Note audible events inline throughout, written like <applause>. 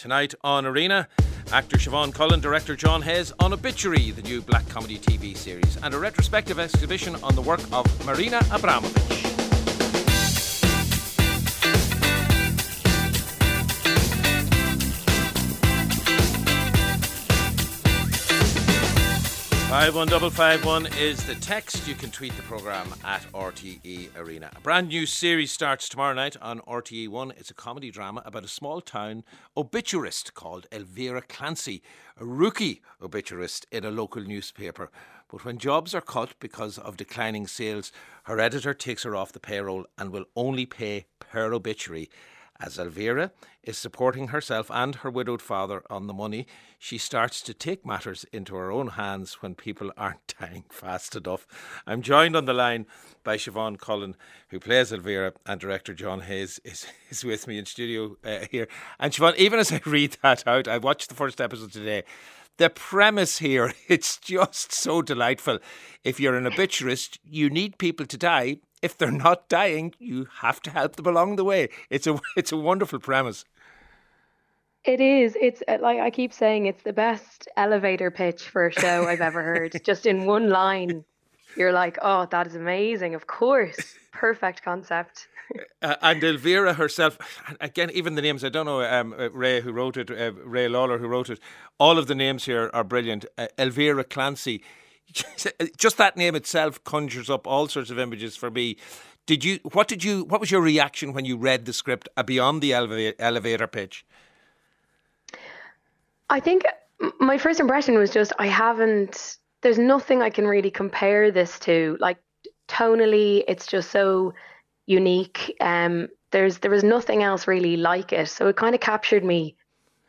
Tonight on Arena, actor Siobhan Cullen, director John Hayes on Obituary, the new black comedy TV series, and a retrospective exhibition on the work of Marina Abramovic. 51551 is the text. You can tweet the programme at RTE Arena. A brand new series starts tomorrow night on RTE1. It's a comedy drama about a small town obituarist called Elvira Clancy, a rookie obituarist in a local newspaper. But when jobs are cut because of declining sales, her editor takes her off the payroll and will only pay per obituary as Elvira is supporting herself and her widowed father on the money, she starts to take matters into her own hands when people aren't <laughs> dying fast enough. I'm joined on the line by Siobhan Cullen, who plays Elvira, and director John Hayes is, <laughs> is with me in studio uh, here. And Siobhan, even as I read that out, I watched the first episode today. The premise here, <laughs> it's just so delightful. If you're an obituarist, you need people to die if they're not dying, you have to help them along the way. It's a <laughs> it's a wonderful premise. It is. It's uh, like I keep saying, it's the best elevator pitch for a show I've ever heard. <laughs> Just in one line, you're like, "Oh, that is amazing! Of course, perfect concept." <laughs> Uh, and Elvira herself, again, even the names, I don't know, um, uh, Ray who wrote it, uh, Ray Lawlor who wrote it, all of the names here are brilliant. Uh, Elvira Clancy, <laughs> just that name itself conjures up all sorts of images for me. Did you? What did you? What was your reaction when you read the script uh, beyond the elevator pitch? I think my first impression was just I haven't. There's nothing I can really compare this to. Like tonally, it's just so unique. Um, there's there was nothing else really like it, so it kind of captured me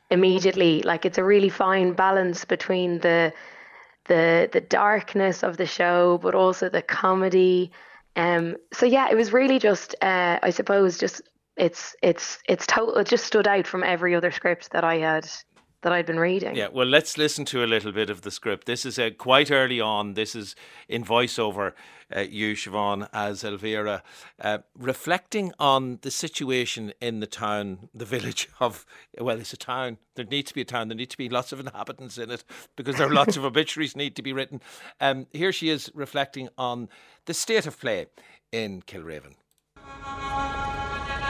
immediately. Like it's a really fine balance between the the the darkness of the show, but also the comedy. Um, so yeah, it was really just, uh, I suppose, just it's it's it's total. It just stood out from every other script that I had that I'd been reading. Yeah, well, let's listen to a little bit of the script. This is uh, quite early on. This is in voiceover, uh, you, Siobhan, as Elvira, uh, reflecting on the situation in the town, the village <laughs> of, well, it's a town. There needs to be a town. There need to be lots of inhabitants in it because there are lots of <laughs> obituaries need to be written. Um, here she is reflecting on the state of play in Kilraven.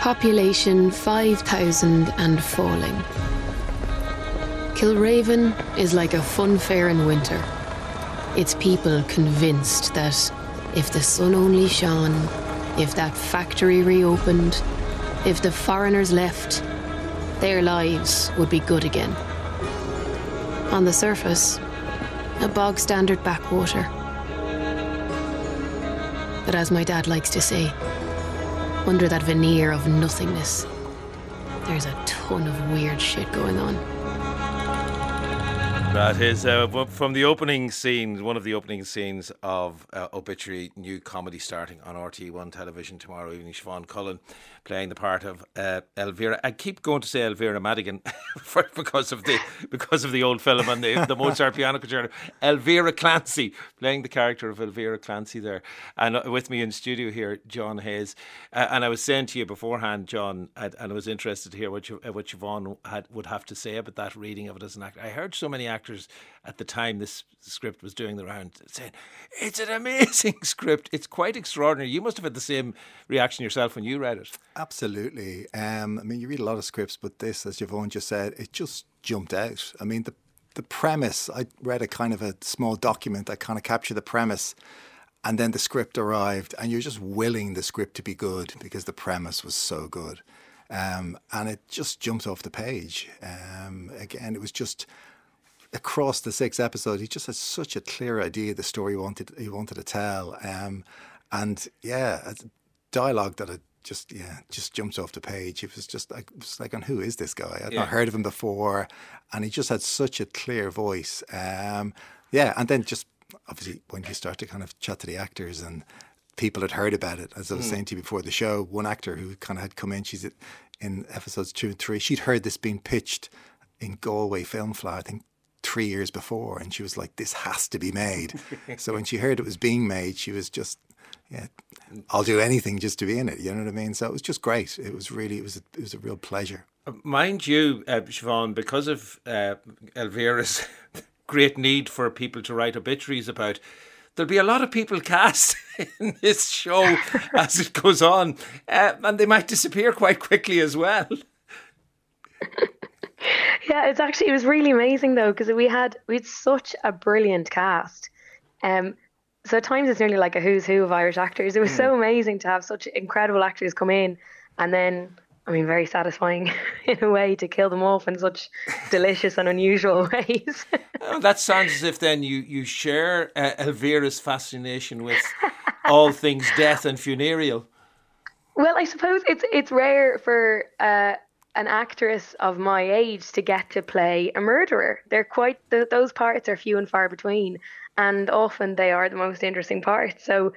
Population 5,000 and falling. Kilraven is like a fun fair in winter. Its people convinced that if the sun only shone, if that factory reopened, if the foreigners left, their lives would be good again. On the surface, a bog standard backwater. But as my dad likes to say, under that veneer of nothingness, there's a ton of weird shit going on. That is uh, from the opening scene, one of the opening scenes of uh, Obituary, new comedy starting on RTE1 television tomorrow evening. Siobhan Cullen playing the part of uh, Elvira. I keep going to say Elvira Madigan <laughs> for, because of the because of the old film and the, the Mozart piano concerto. Elvira Clancy playing the character of Elvira Clancy there, and uh, with me in studio here, John Hayes. Uh, and I was saying to you beforehand, John, and I was interested to hear what you, uh, what Siobhan had would have to say about that reading of it as an actor. I heard so many actors at the time this script was doing the round saying it's an amazing <laughs> script. It's quite extraordinary. You must have had the same reaction yourself when you read it. Absolutely. Um, I mean, you read a lot of scripts, but this, as Siobhan just said, it just jumped out. I mean, the the premise. I read a kind of a small document that kind of captured the premise, and then the script arrived, and you're just willing the script to be good because the premise was so good, um, and it just jumped off the page. Um, again, it was just across the six episodes. He just had such a clear idea of the story he wanted he wanted to tell, um, and yeah, dialogue that had just yeah just jumps off the page. It was just like was like, on who is this guy? I'd yeah. not heard of him before, and he just had such a clear voice. Um, yeah, and then just obviously when you start to kind of chat to the actors and people had heard about it, as I was mm. saying to you before the show, one actor who kind of had come in, she's in episodes two and three, she'd heard this being pitched in Galway Film Fleadh, I think three years before, and she was like, "This has to be made." so when she heard it was being made, she was just yeah, I'll do anything just to be in it. You know what I mean? So it was just great. It was really, it was, a, it was a real pleasure. Mind you, uh, Siobhan, because of uh, Elvira's <laughs> great need for people to write obituaries about, there'll be a lot of people cast <laughs> in this show <laughs> as it goes on, uh, and they might disappear quite quickly as well. Yeah, it's actually it was really amazing though because we had we had such a brilliant cast. Um, so at times it's nearly like a who's who of Irish actors. It was mm. so amazing to have such incredible actors come in, and then I mean, very satisfying <laughs> in a way to kill them off in such delicious and unusual <laughs> ways. oh, that sounds as if then you you share uh, Elvira's fascination with all things death and funereal. Well, I suppose it's it's rare for uh, an actress of my age to get to play a murderer. They're quite those parts are few and far between, and often they are the most interesting parts. So,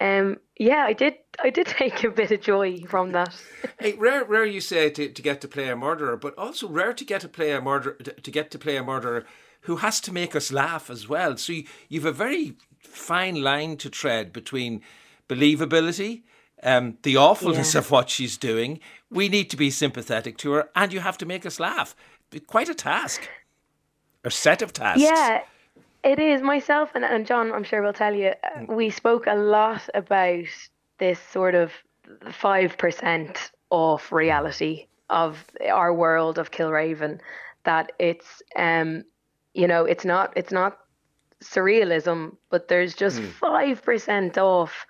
um, yeah, I did I did <laughs> take a bit of joy from that. <laughs> hey, rare, rare you say to, to get to play a murderer, but also rare to get to play a murder to, to get to play a murderer who has to make us laugh as well. So you, you've a very fine line to tread between believability um, the awfulness yeah. of what she's doing. We need to be sympathetic to her, and you have to make us laugh. Quite a task, a set of tasks. Yeah, it is. Myself and, and John, I'm sure will tell you, uh, mm. we spoke a lot about this sort of five percent off reality of our world of Kilraven. That it's, um, you know, it's not, it's not surrealism, but there's just mm. five mm. percent off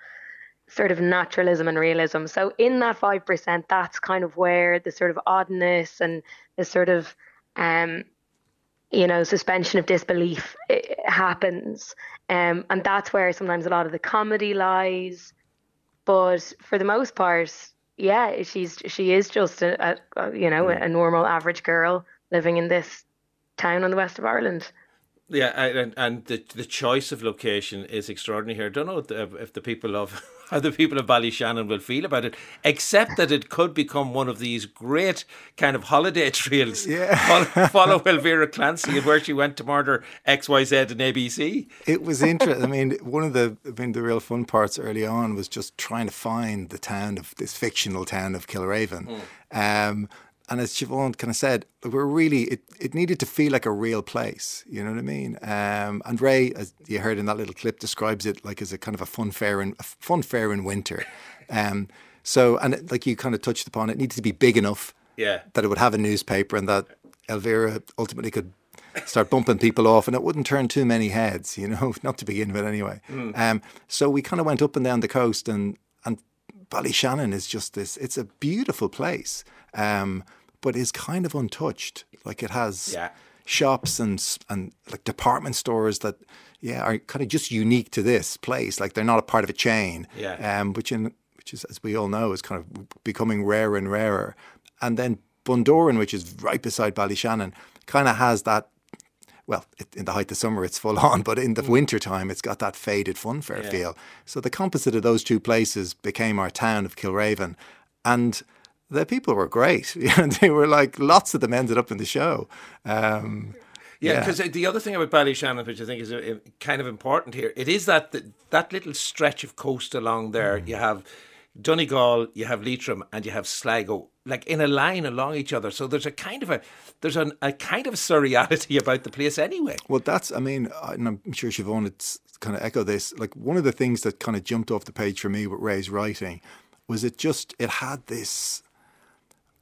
sort of naturalism and realism. So in that five percent, that's kind of where the sort of oddness and the sort of um, you know suspension of disbelief eh, happens, um, and that's where sometimes a lot of the comedy lies. But for the most part, yeah, she's she is just a, a you know a normal average girl living in this town on the west of Ireland. Yeah, and and the the choice of location is extraordinary here. I don't know if the, if the people of how the people of Ballyshannon will feel about it, except that it could become one of these great kind of holiday <laughs> trails. Yeah. follow, follow <laughs> Elvira Clancy and where she went to murder XYZ and ABC. It was interesting. I mean, one of the I mean the real fun parts early on was just trying to find the town of this fictional town of Kilraven. Mm. Um, and as Siobhan kind of said, we're really it, it needed to feel like a real place. You know what I mean? Um, and Ray, as you heard in that little clip, describes it like as a kind of a fun fair in a fun fair in winter. Um, so and it, like you kind of touched upon, it needed to be big enough yeah. that it would have a newspaper and that Elvira ultimately could start bumping people off and it wouldn't turn too many heads. You know, <laughs> not to begin with anyway. Mm. Um, so we kind of went up and down the coast and and Ballyshannon is just this. It's a beautiful place. Um, but is kind of untouched. Like it has yeah. shops and and like department stores that yeah are kind of just unique to this place. Like they're not a part of a chain. Yeah. Um, which in which is as we all know is kind of becoming rarer and rarer. And then Bundoran, which is right beside Ballyshannon, kind of has that well, it, in the height of summer it's full <laughs> on, but in the mm. winter time it's got that faded funfair yeah. feel. So the composite of those two places became our town of Kilraven, And the people were great. <laughs> they were like lots of them ended up in the show. Um, yeah, because yeah. the other thing about Ballyshannon, which I think is uh, kind of important here, it is that that little stretch of coast along there. Mm. You have Donegal, you have Leitrim, and you have Sligo, like in a line along each other. So there's a kind of a there's an, a kind of surreality <laughs> about the place anyway. Well, that's I mean, and I'm sure Siobhan it's kind of echo this. Like one of the things that kind of jumped off the page for me with Ray's writing was it just it had this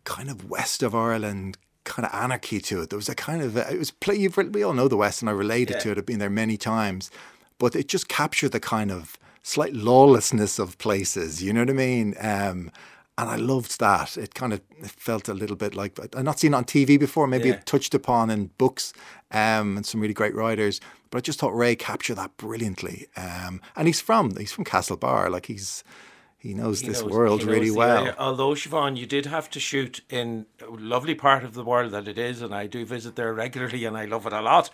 kind of west of Ireland kind of anarchy to it. There was a kind of it was play. We all know the West, and I related yeah. to it. I've been there many times, but it just captured the kind of slight lawlessness of places. You know what I mean? Um, and I loved that. It kind of it felt a little bit like I've not seen it on TV before. Maybe yeah. it touched upon in books um, and some really great writers. But I just thought Ray captured that brilliantly. Um, and he's from he's from Castlebar. Like he's he knows he this knows, world really well. Area. Although Siobhan, you did have to shoot in a lovely part of the world that it is, and I do visit there regularly, and I love it a lot.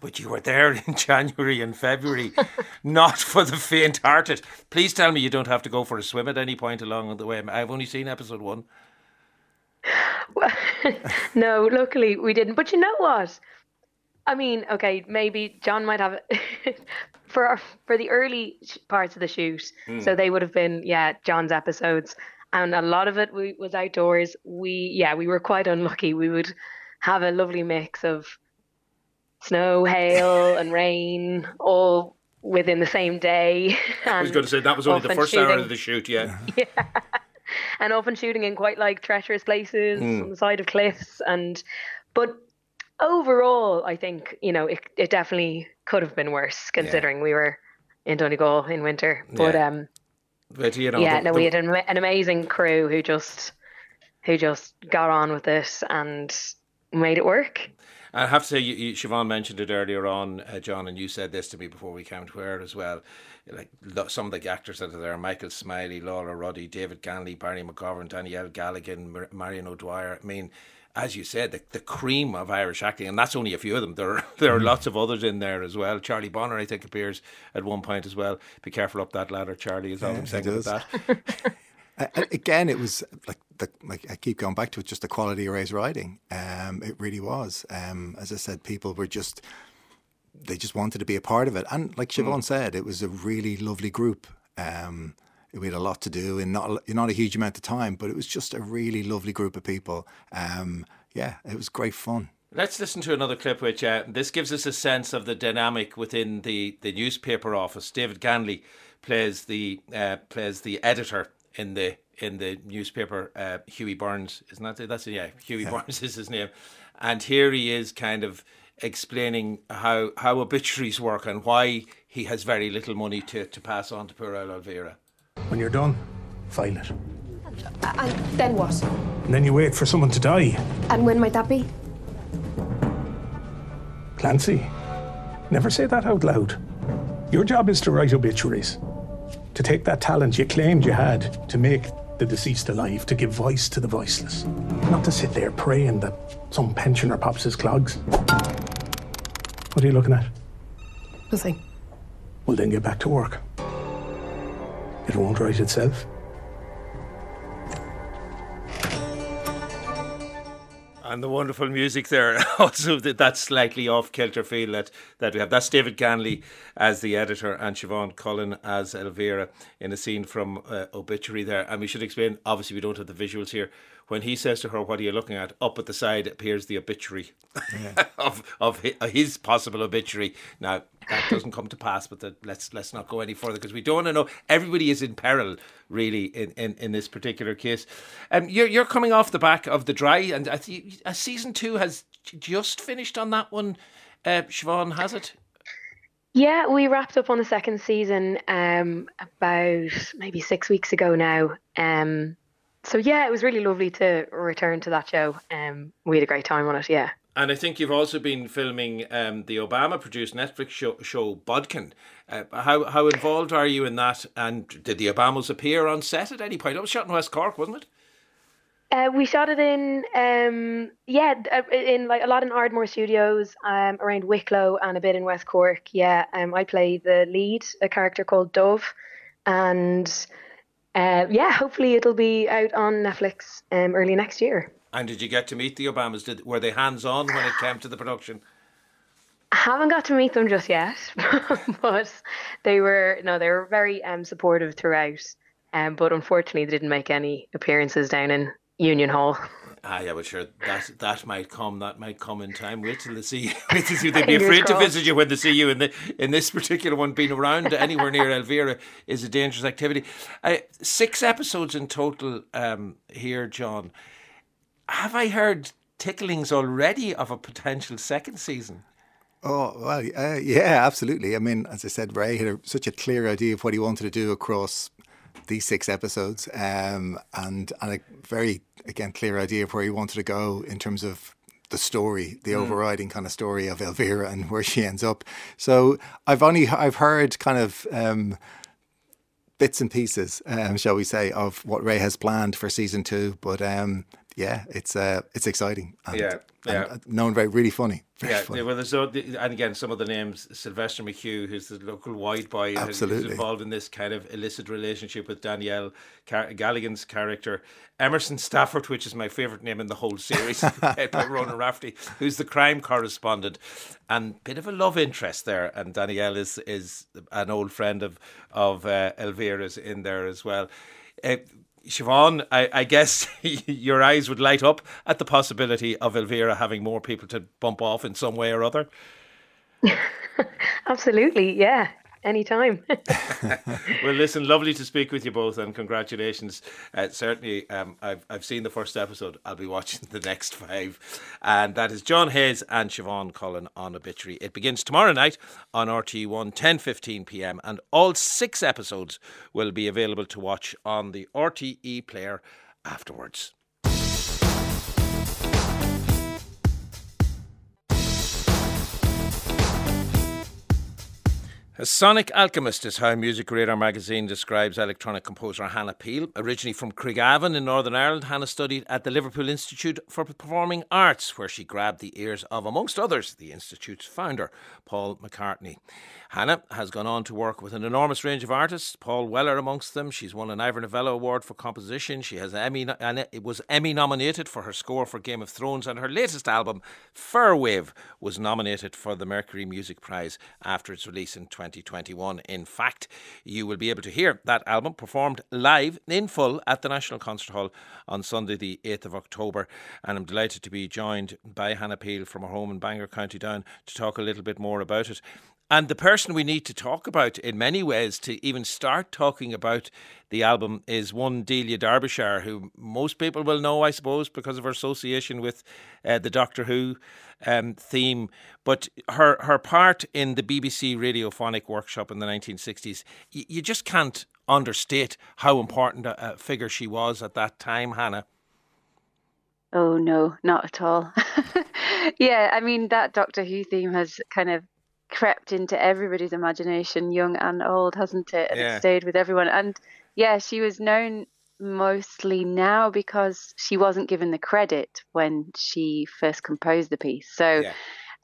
But you were there <laughs> in January and February, <laughs> not for the faint-hearted. Please tell me you don't have to go for a swim at any point along the way. I've only seen episode one. Well, <laughs> no, luckily we didn't. But you know what? I mean, okay, maybe John might have for our, for the early parts of the shoot. Mm. So they would have been yeah John's episodes. and a lot of it we, was outdoors. We yeah, we were quite unlucky. We would have a lovely mix of snow, hail, <laughs> and rain all within the same day. I was going to say that was only the first shooting. hour of the shoot, yeah. <laughs> Yeah. and often shooting in quite like treacherous places mm. on the side of cliffs and but overall I think, you know, it it definitely could have been worse considering yeah. we were in Donegal in winter. But yeah. um but, you know, yeah, the, no, the... we had an, an amazing crew who just who just got on with it and made it work. I have to say, you, you, Siobhan mentioned it earlier on, uh, John, and you said this to me before we came to air as well. Like some of the actors that are there Michael Smiley, Laura Ruddy, David Ganley, Barry McGovern, Danielle Galligan, Mar- Marion O'Dwyer. I mean, as you said, the, the cream of Irish acting, and that's only a few of them. There are, there are mm. lots of others in there as well. Charlie Bonner, I think, appears at one point as well. Be careful up that ladder, Charlie, is all yeah, I'm saying about that. <laughs> again, it was like the, like I keep going back to it, just the quality of Ray's writing. Um, it really was. Um, as I said, people were just they just wanted to be a part of it, and like Siobhan mm. said, it was a really lovely group. Um, we had a lot to do in not not a huge amount of time, but it was just a really lovely group of people. Um, yeah, it was great fun. Let's listen to another clip, which uh, this gives us a sense of the dynamic within the, the newspaper office. David Ganley plays the uh, plays the editor in the in the newspaper. Uh, Hughie Burns, isn't that? That's it, yeah. Hughie yeah. Burns <laughs> is his name, and here he is, kind of explaining how how obituaries work and why he has very little money to, to pass on to poor Elvira. When you're done, file it. And then what? And then you wait for someone to die. And when might that be? Clancy, never say that out loud. Your job is to write obituaries to take that talent you claimed you had to make the deceased alive, to give voice to the voiceless. Not to sit there praying that some pensioner pops his clogs. What are you looking at? Nothing. Well, then get back to work. It won't write itself. And the wonderful music there, <laughs> also that slightly off kilter feel that, that we have. That's David Ganley as the editor and Siobhan Cullen as Elvira in a scene from uh, Obituary there. And we should explain, obviously, we don't have the visuals here. When he says to her, What are you looking at? Up at the side appears the obituary yeah. <laughs> of, of his possible obituary. Now, that doesn't come to pass, but the, let's let's not go any further because we don't want to know. Everybody is in peril, really, in, in, in this particular case. Um, you're you're coming off the back of the dry, and I think a season two has just finished on that one. Uh, Siobhan, has it? Yeah, we wrapped up on the second season um, about maybe six weeks ago now. Um, so yeah, it was really lovely to return to that show. Um, we had a great time on it. Yeah. And I think you've also been filming um, the Obama produced Netflix show, show Bodkin. Uh, how how involved are you in that? And did the Obamas appear on set at any point? It was shot in West Cork, wasn't it? Uh, we shot it in, um, yeah, uh, in like a lot in Ardmore Studios, um, around Wicklow and a bit in West Cork. Yeah, um, I play the lead, a character called Dove, and uh, yeah, hopefully it'll be out on Netflix um, early next year. And did you get to meet the Obamas? Did were they hands on when it came to the production? I haven't got to meet them just yet, <laughs> but they were no, they were very um, supportive throughout. Um, but unfortunately, they didn't make any appearances down in Union Hall. Ah, yeah, but sure, that that might come. That might come in time. Wait till they see. <laughs> Wait till see. They'd be afraid to visit you when they see you. In the in this particular one, being around anywhere near Elvira is a dangerous activity. Uh, six episodes in total um, here, John have I heard ticklings already of a potential second season? Oh well, uh, yeah, absolutely. I mean, as I said, Ray had a, such a clear idea of what he wanted to do across these six episodes, um, and and a very again clear idea of where he wanted to go in terms of the story, the mm. overriding kind of story of Elvira and where she ends up. So I've only I've heard kind of. Um, bits and pieces, um, shall we say, of what Ray has planned for season two. But um, yeah, it's uh, it's exciting. And, yeah, yeah. And known very really funny. <laughs> Very yeah, funny. well, there's and again some of the names Sylvester McHugh, who's the local white boy, Absolutely. who's involved in this kind of illicit relationship with Danielle Car- Galligan's character, Emerson Stafford, which is my favourite name in the whole series, <laughs> <laughs> played by Ronan Raftery, who's the crime correspondent, and bit of a love interest there. And Danielle is is an old friend of of uh, Elvira's in there as well. Uh, Siobhan, I, I, guess <laughs> your eyes would light up at the possibility of Elvira having more people to bump off in some way or other. <laughs> Absolutely, yeah anytime. <laughs> well, listen, lovely to speak with you both, and congratulations. Uh, certainly, um, I've I've seen the first episode. I'll be watching <laughs> the next five, and that is John Hayes and Siobhan Cullen on Obituary. It begins tomorrow night on RTE1, 10:15 p.m., and all six episodes will be available to watch on the RTE player afterwards. A sonic alchemist is how Music Radar magazine describes electronic composer Hannah Peel. Originally from Craigavon in Northern Ireland, Hannah studied at the Liverpool Institute for Performing Arts, where she grabbed the ears of, amongst others, the Institute's founder, Paul McCartney. Hannah has gone on to work with an enormous range of artists, Paul Weller amongst them. She's won an Ivor Novello Award for composition. She has Emmy and it was Emmy nominated for her score for Game of Thrones, and her latest album, Fir Wave, was nominated for the Mercury Music Prize after its release in 2021. In fact, you will be able to hear that album performed live in full at the National Concert Hall on Sunday, the 8th of October. And I'm delighted to be joined by Hannah Peel from her home in Bangor, County Down, to talk a little bit more about it. And the person we need to talk about in many ways to even start talking about the album is one Delia Derbyshire, who most people will know, I suppose, because of her association with uh, the Doctor Who um, theme. But her, her part in the BBC Radiophonic Workshop in the 1960s, y- you just can't understate how important a, a figure she was at that time, Hannah. Oh, no, not at all. <laughs> yeah, I mean, that Doctor Who theme has kind of crept into everybody's imagination, young and old, hasn't it? And yeah. it stayed with everyone. And yeah, she was known mostly now because she wasn't given the credit when she first composed the piece. So yeah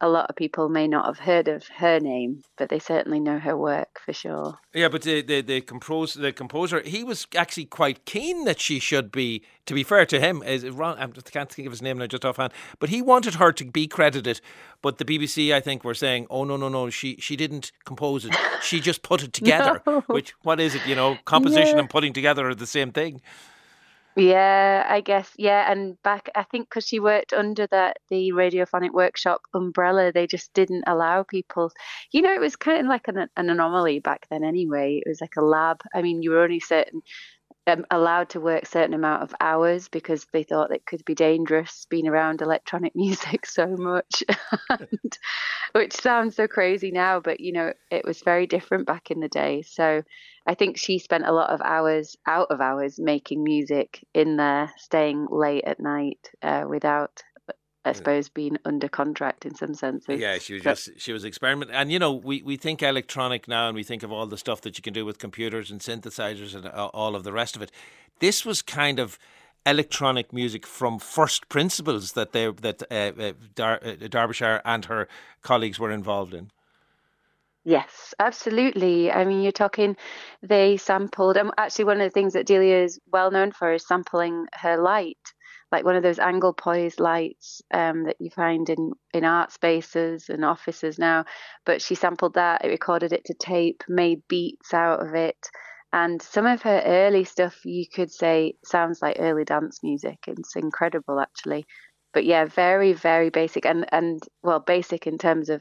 a lot of people may not have heard of her name, but they certainly know her work for sure. Yeah, but the the, the composer, the composer, he was actually quite keen that she should be. To be fair to him, is wrong. I can't think of his name now just offhand, but he wanted her to be credited. But the BBC, I think, were saying, "Oh no, no, no, she she didn't compose it. She just put it <laughs> together." no. Which what is it? You know, composition yeah. and putting together are the same thing. Yeah, I guess. Yeah, and back, I think because she worked under that the radiophonic workshop umbrella, they just didn't allow people. You know, it was kind of like an, an anomaly back then. Anyway, it was like a lab. I mean, you were only certain um, allowed to work certain amount of hours because they thought it could be dangerous being around electronic <laughs> music so much, <laughs> and, which sounds so crazy now, but you know, it was very different back in the day. So I think she spent a lot of hours out of hours making music in there, staying late at night uh, without I suppose being under contract in some senses. Yeah, she was just she was experimenting, and you know we, we think electronic now, and we think of all the stuff that you can do with computers and synthesizers and all of the rest of it. This was kind of electronic music from first principles that they that uh, uh, Dar- uh, Derbyshire and her colleagues were involved in. Yes, absolutely. I mean, you're talking, they sampled, and actually, one of the things that Delia is well known for is sampling her light, like one of those angle poised lights um, that you find in, in art spaces and offices now. But she sampled that, it recorded it to tape, made beats out of it. And some of her early stuff, you could say, sounds like early dance music. It's incredible, actually. But yeah, very, very basic, and and well, basic in terms of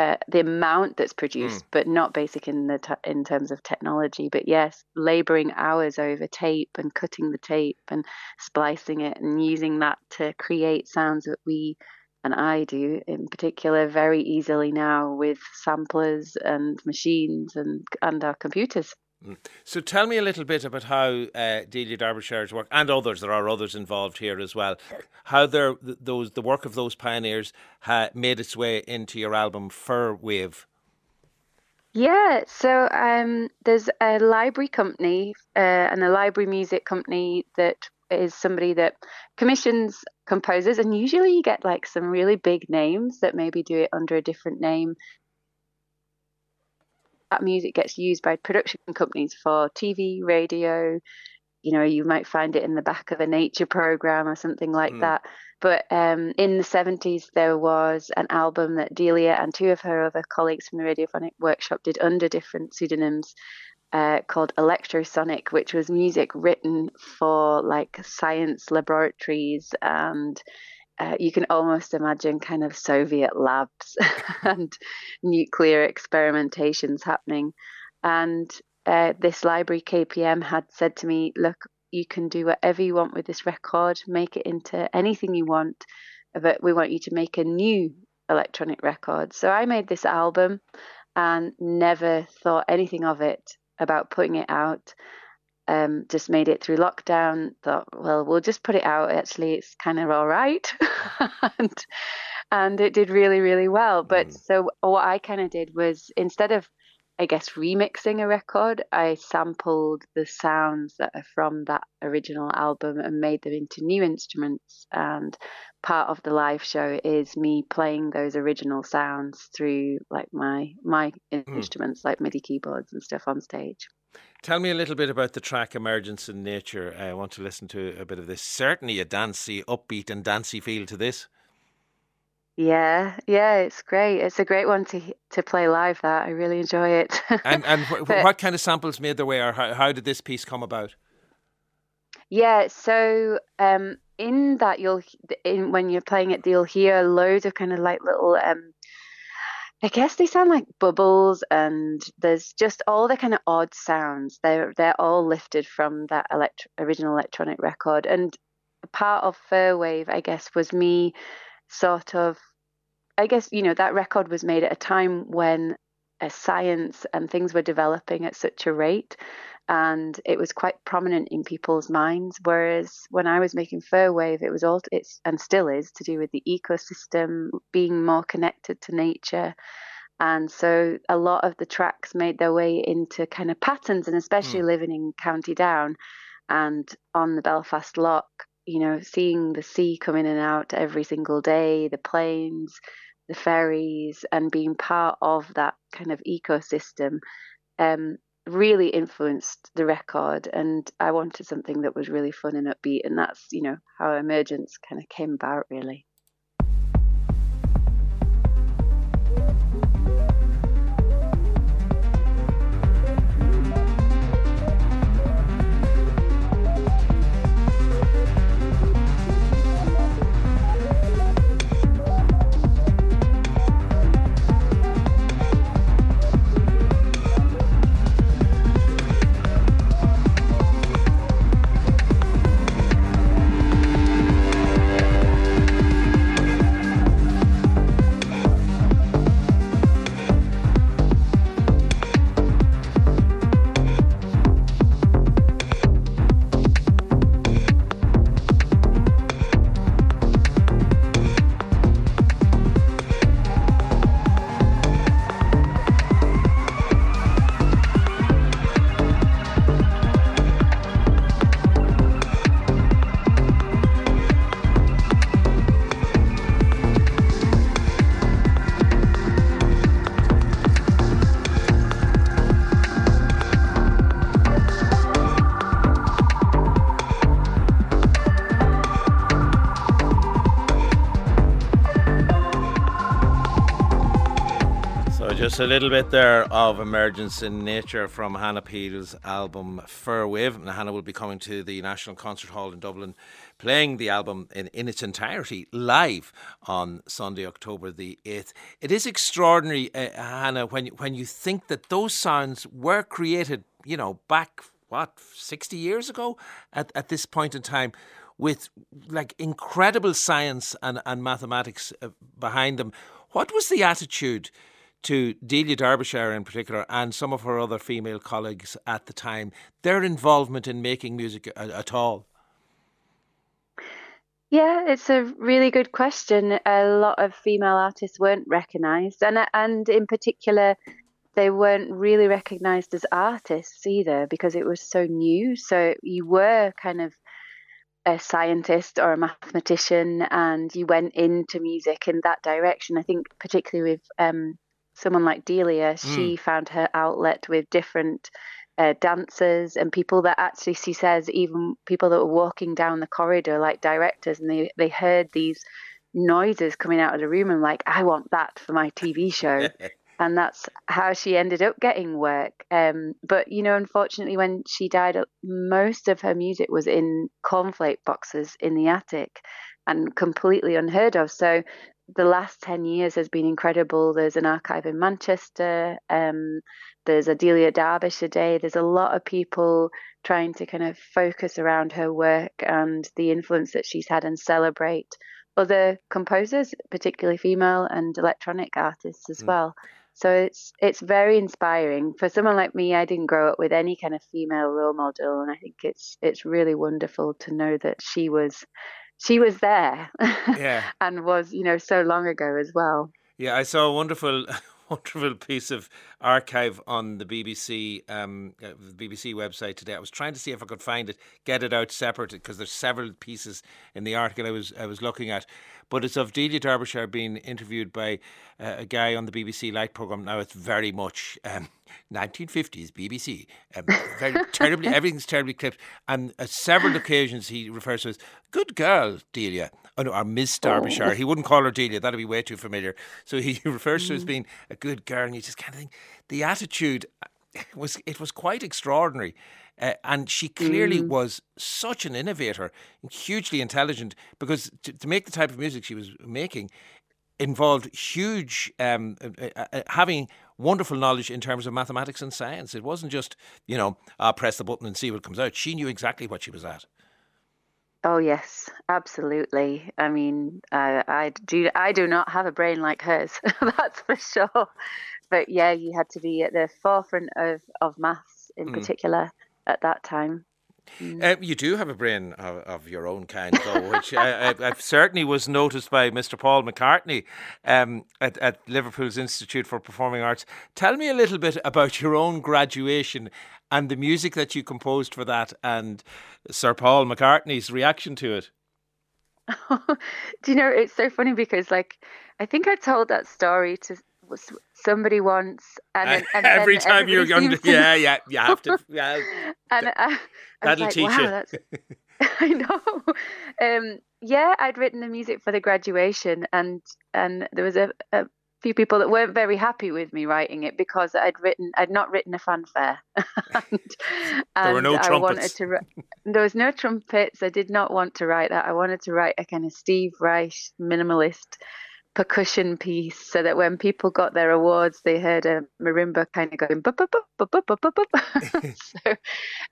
uh, the amount that's produced, mm. but not basic in the t- in terms of technology. But yes, laboring hours over tape and cutting the tape and splicing it and using that to create sounds that we and I do in particular very easily now with samplers and machines and and our computers. Mm. So tell me a little bit about how uh, Delia Derbyshire's work and others. There are others involved here as well. How their those the work of those pioneers ha, made its way into your album Fir Wave. Yeah, so um, there's a library company uh, and a library music company that is somebody that commissions composers, and usually you get like some really big names that maybe do it under a different name that music gets used by production companies for TV, radio. You know, you might find it in the back of a nature program or something like mm. that. But um, in the 70s, there was an album that Delia and two of her other colleagues from the Radiophonic Workshop did under different pseudonyms. uh, called Electrosonic, which was music written for like science laboratories and uh, you can almost imagine kind of Soviet labs <laughs> and nuclear experimentations happening. And uh, this library, KPM, had said to me, Look, you can do whatever you want with this record, make it into anything you want, but we want you to make a new electronic record. So I made this album and never thought anything of it about putting it out. Um, just made it through lockdown. Thought, well, we'll just put it out. Actually, it's kind of all right, <laughs> and and it did really, really well. But mm. so what I kind of did was instead of I guess, remixing a record, I sampled the sounds that are from that original album and made them into new instruments. And part of the live show is me playing those original sounds through like my my mm. instruments, like MIDI keyboards and stuff on stage. Tell me a little bit about the track Emergence in Nature. I want to listen to a bit of this. Certainly a dancey, upbeat and dancey feel to this. Yeah, yeah, it's great. It's a great one to to play live. That I really enjoy it. <laughs> and and wh- but, what kind of samples made their way, or how, how did this piece come about? Yeah, so um, in that you'll in when you're playing it, you'll hear loads of kind of like little. Um, I guess they sound like bubbles, and there's just all the kind of odd sounds. They're they're all lifted from that elect- original electronic record, and part of Fir Wave, I guess, was me sort of I guess, you know, that record was made at a time when science and things were developing at such a rate and it was quite prominent in people's minds. Whereas when I was making Fir Wave, it was all, it's, and still is, to do with the ecosystem, being more connected to nature. And so a lot of the tracks made their way into kind of patterns, and especially mm. living in County Down and on the Belfast Lough you know, seeing the sea come in and out every single day, the planes, the ferries and being part of that kind of ecosystem um, really influenced the record. And i wanted something that was really fun and upbeat. And that's you know how emergence kind of came about really a little bit there of emergence in nature from Hannah Peel's album Fir Wave. And Hannah will be coming to the National Concert Hall in Dublin, playing the album in, in its entirety live on Sunday, October the 8th. It is extraordinary, uh, Hannah, when, when you think that those sounds were created, you know, back, what, 60 years ago at, at this point in time with like incredible science and, and mathematics uh, behind them. What was the attitude to Delia Derbyshire in particular and some of her other female colleagues at the time, their involvement in making music at all? Yeah, it's a really good question. A lot of female artists weren't recognised, and and in particular, they weren't really recognised as artists either because it was so new. So you were kind of a scientist or a mathematician, and you went into music in that direction. I think particularly with um, someone like Delia, mm. she found her outlet with different uh, dancers and people that actually she says even people that were walking down the corridor like directors and they they heard these noises coming out of the room and like I want that for my TV show. <laughs> and that's how she ended up getting work. Um, but you know, unfortunately, when she died, most of her music was in cornflake boxes in the attic, and completely unheard of. So the last 10 years has been incredible. There's an archive in Manchester, um, there's Adelia Delia Derbyshire Day. There's a lot of people trying to kind of focus around her work and the influence that she's had and celebrate other composers, particularly female and electronic artists as mm. well. So it's it's very inspiring for someone like me. I didn't grow up with any kind of female role model, and I think it's it's really wonderful to know that she was she was there, yeah, <laughs> and was you know so long ago as well. Yeah, I saw a wonderful <laughs> wonderful piece of archive on the BBC um, uh, the BBC website today. I was trying to see if I could find it, get it out separate because there's several pieces in the article I was I was looking at. But it's of Delia Derbyshire being interviewed by uh, a guy on the BBC Light program. Now it's very much um, 1950s BBC. Um, very <laughs> terribly, everything's terribly clipped. And at several occasions he refers to as "good girl, Delia." Oh, no, or Miss Derbyshire. Oh. He wouldn't call her Delia. That'd be way too familiar. So he <laughs> refers mm. to her as mm. being a good girl, and you just kind of think the attitude uh, <laughs> was it was quite extraordinary. Uh, and she clearly mm. was such an innovator, hugely intelligent, because to, to, make the type of music she was making involved huge um, uh, uh, uh, having wonderful knowledge in terms of mathematics and science. It wasn't just you know I'll press the button and see what comes out. She knew exactly what she was at. Oh yes, absolutely. I mean, uh, I do. I do not have a brain like hers. <laughs> that's for sure. But yeah, you had to be at the forefront of of maths in mm. particular at that time. Mm. Uh, you do have a brain of, of your own kind, though, which I, I, I, certainly was noticed by Mr. Paul McCartney um, at, at, Liverpool's Institute for Performing Arts. Tell me a little bit about your own graduation and the music that you composed for that, and Sir Paul McCartney's reaction to it. <laughs> do you know it's so funny because like I think I told that story to somebody once, and, and <laughs> every time you're going, to, yeah, yeah, you have to, yeah. <laughs> and uh, I, that'll like, teach wow, you. <laughs> I know. Um, yeah, I'd written the music for the graduation, and and there was a, a few people that weren't very happy with me writing it because I'd written I'd not written a fanfare. and, there were no trumpets. I wanted to, there was no trumpets. I did not want to write that. I wanted to write a kind of Steve Reich minimalist percussion piece so that when people got their awards they heard a marimba kind of going bup, bup, bup, bup, bup, bup, bup. <laughs> <laughs> so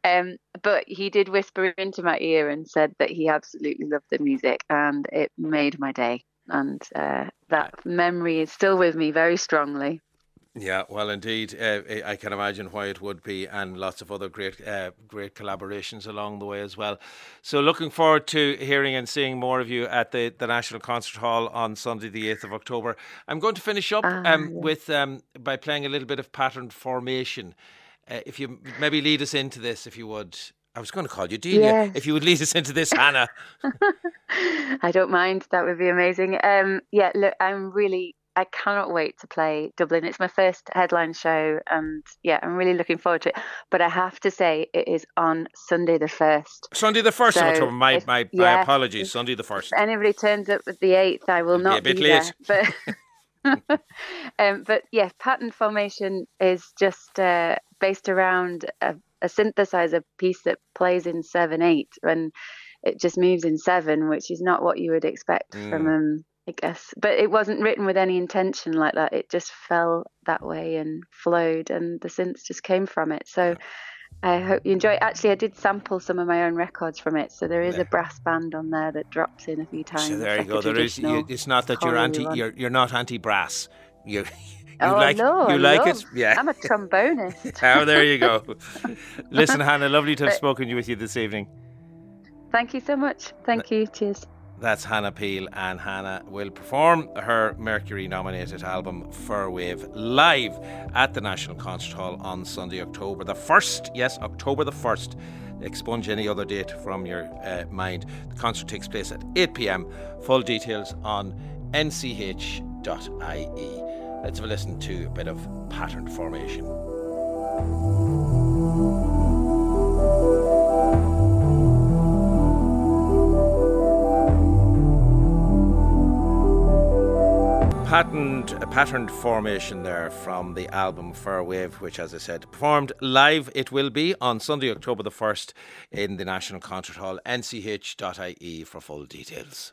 um but he did whisper into my ear and said that he absolutely loved the music and it made my day. And uh, that memory is still with me very strongly yeah, well, indeed, uh, I can imagine why it would be, and lots of other great, uh, great collaborations along the way as well. So, looking forward to hearing and seeing more of you at the, the National Concert Hall on Sunday, the eighth of October. I'm going to finish up um, um, with um, by playing a little bit of patterned formation. Uh, if you maybe lead us into this, if you would. I was going to call you Delia. Yes. If you would lead us into this, Hannah. <laughs> I don't mind. That would be amazing. Um, yeah, look, I'm really I cannot wait to play Dublin. It's my first headline show, and yeah, I'm really looking forward to it. But I have to say, it is on Sunday the first. Sunday the first so of October. My my, yeah, my apologies. Sunday the first. If anybody turns up with the eighth, I will It'll not be, a bit be late. there. But <laughs> um, but yeah, pattern formation is just uh, based around a, a synthesizer piece that plays in seven eight, and it just moves in seven, which is not what you would expect mm. from um, I guess. But it wasn't written with any intention like that. It just fell that way and flowed, and the synths just came from it. So I hope you enjoy. It. Actually, I did sample some of my own records from it, so there is a brass band on there that drops in a few times. So there you go. There is. You, it's not that you're anti. You're you're not anti brass. You. <laughs> You oh, like no, you like love. it? Yeah. I'm a trombonist. <laughs> oh, there you go. <laughs> Listen, Hannah, lovely to have spoken to you with you this evening. Thank you so much. Thank you. Cheers. That's Hannah Peel, and Hannah will perform her Mercury nominated album Fir Wave live at the National Concert Hall on Sunday, October the 1st. Yes, October the 1st. Expunge any other date from your uh, mind. The concert takes place at 8 pm. Full details on nch.ie. Let's have a listen to a bit of patterned formation. Patterned, a patterned formation there from the album Fir Wave, which, as I said, performed live. It will be on Sunday, October the 1st in the National Concert Hall, nch.ie for full details.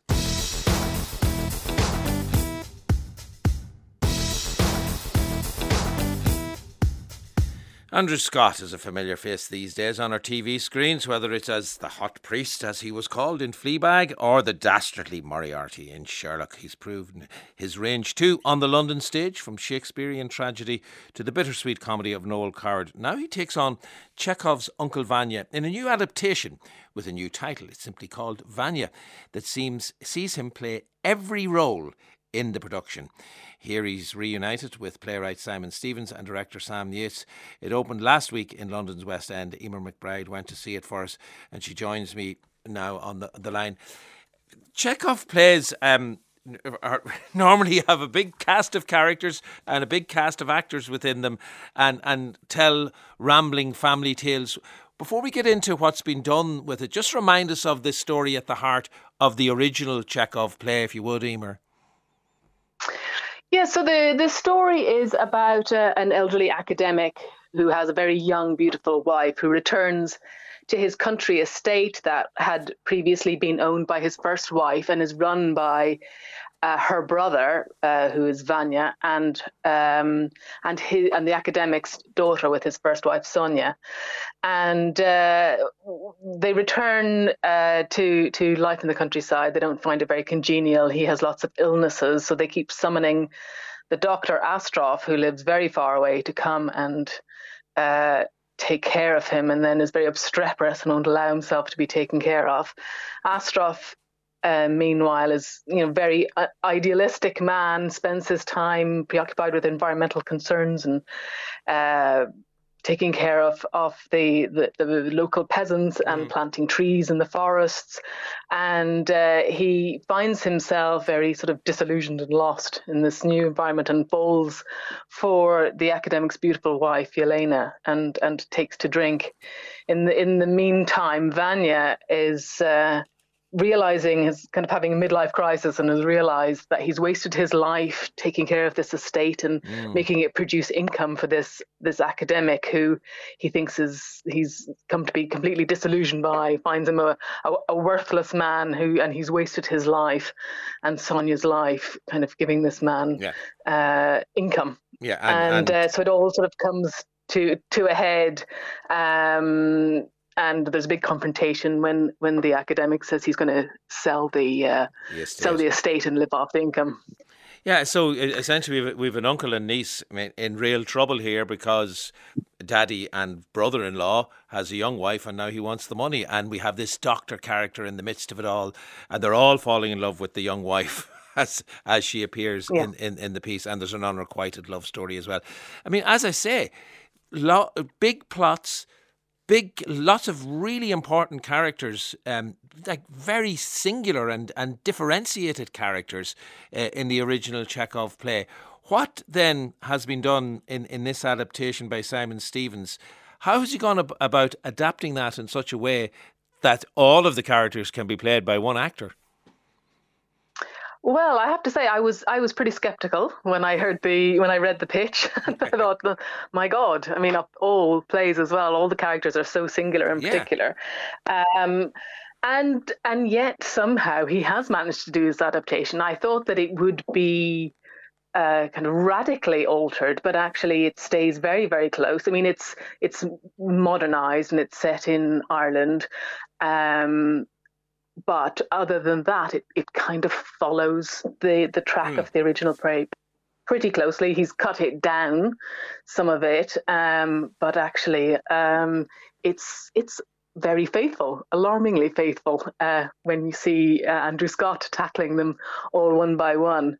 Andrew Scott is a familiar face these days on our TV screens, whether it's as the hot priest, as he was called in Fleabag, or the dastardly Moriarty in Sherlock. He's proven his range too on the London stage, from Shakespearean tragedy to the bittersweet comedy of Noel Coward. Now he takes on Chekhov's Uncle Vanya in a new adaptation with a new title. It's simply called Vanya, that seems sees him play every role in the production. Here he's reunited with playwright Simon Stephens and director Sam Yates. It opened last week in London's West End. Emer McBride went to see it for us, and she joins me now on the, the line. Chekhov plays um, <laughs> normally have a big cast of characters and a big cast of actors within them and, and tell rambling family tales. Before we get into what's been done with it, just remind us of this story at the heart of the original Chekhov play, if you would, Emer. Yeah, so the, the story is about uh, an elderly academic who has a very young, beautiful wife who returns to his country estate that had previously been owned by his first wife and is run by uh, her brother, uh, who is Vanya, and um, and his and the academic's daughter with his first wife Sonia, and uh, they return uh, to to life in the countryside. They don't find it very congenial. He has lots of illnesses, so they keep summoning the doctor Astrov, who lives very far away, to come and uh, take care of him and then is very obstreperous and won't allow himself to be taken care of. Astrov uh, meanwhile, is you know very uh, idealistic man, spends his time preoccupied with environmental concerns and uh, taking care of of the the, the local peasants and mm. planting trees in the forests, and uh, he finds himself very sort of disillusioned and lost in this new environment and falls for the academic's beautiful wife Yelena and and takes to drink. In the in the meantime, Vanya is uh, realizing his kind of having a midlife crisis and has realized that he's wasted his life taking care of this estate and mm. making it produce income for this this academic who he thinks is he's come to be completely disillusioned by finds him a, a, a worthless man who and he's wasted his life and Sonia's life kind of giving this man yeah. uh, income yeah and, and, and... Uh, so it all sort of comes to to a head um, and there's a big confrontation when when the academic says he's going to sell the, uh, the sell the estate and live off the income. Yeah, so essentially we've, we've an uncle and niece in real trouble here because daddy and brother-in-law has a young wife and now he wants the money and we have this doctor character in the midst of it all and they're all falling in love with the young wife <laughs> as as she appears yeah. in, in, in the piece and there's an unrequited love story as well. I mean, as I say, lo- big plots big, lots of really important characters, um, like very singular and, and differentiated characters uh, in the original Chekhov play. What then has been done in, in this adaptation by Simon Stephens? How has he gone ab- about adapting that in such a way that all of the characters can be played by one actor? Well, I have to say, I was I was pretty skeptical when I heard the when I read the pitch. <laughs> I thought, my God! I mean, all plays as well. All the characters are so singular in particular, yeah. um, and and yet somehow he has managed to do his adaptation. I thought that it would be uh, kind of radically altered, but actually it stays very, very close. I mean, it's it's modernized and it's set in Ireland, um, but other than that, it, it kind of follows the, the track mm. of the original play pretty closely. He's cut it down, some of it, um, but actually, um, it's it's very faithful, alarmingly faithful. Uh, when you see uh, Andrew Scott tackling them all one by one,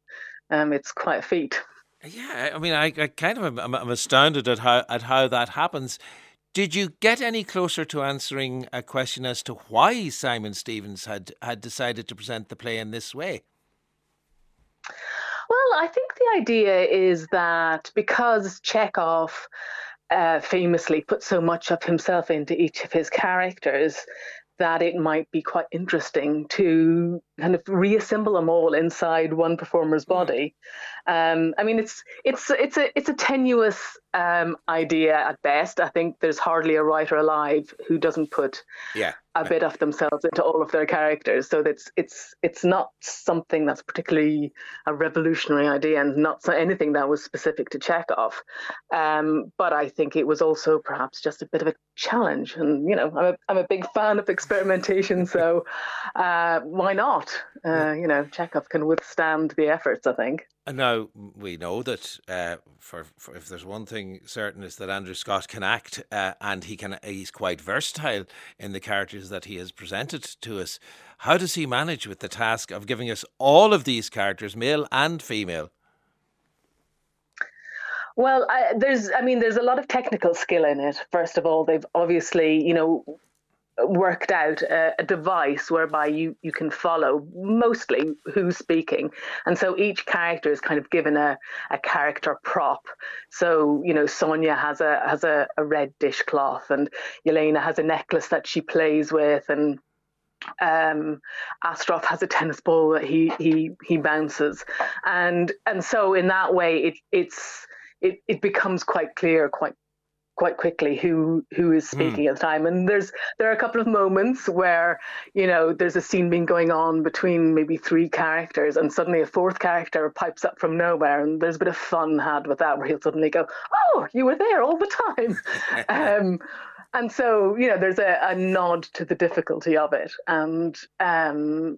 um, it's quite a feat. Yeah, I mean, I, I kind of am, I'm astounded at how at how that happens. Did you get any closer to answering a question as to why Simon Stephens had, had decided to present the play in this way? Well, I think the idea is that because Chekhov uh, famously put so much of himself into each of his characters, that it might be quite interesting to kind of reassemble them all inside one performer's hmm. body. Um, I mean, it's it's it's a it's a tenuous um, idea at best. I think there's hardly a writer alive who doesn't put yeah. a bit of themselves into all of their characters. So that's it's it's not something that's particularly a revolutionary idea and not anything that was specific to Chekhov. Um, but I think it was also perhaps just a bit of a challenge. And you know, I'm a, I'm a big fan of experimentation, so uh, why not? Uh, you know, Chekhov can withstand the efforts. I think. And now we know that uh, for, for, if there's one thing certain is that Andrew Scott can act, uh, and he can he's quite versatile in the characters that he has presented to us. How does he manage with the task of giving us all of these characters, male and female? Well, I, there's, I mean, there's a lot of technical skill in it. First of all, they've obviously, you know, worked out a, a, device whereby you you can follow mostly who's speaking. And so each character is kind of given a, a character prop. So you know sonia has a has a, a red dishcloth and yelena has a necklace that she plays with and um, Astrov has a tennis ball that he he he bounces, and and so in that way it it's it, it becomes quite clear quite quite quickly who who is hmm. speaking mm. at the time and there's there are a couple of moments where you know there's a scene being going on between maybe three characters and suddenly a fourth character pipes up from nowhere and there's a bit of fun had with that where he'll suddenly go oh you were there all the time <laughs> um, and so you know there's a, a, nod to the difficulty of it and um,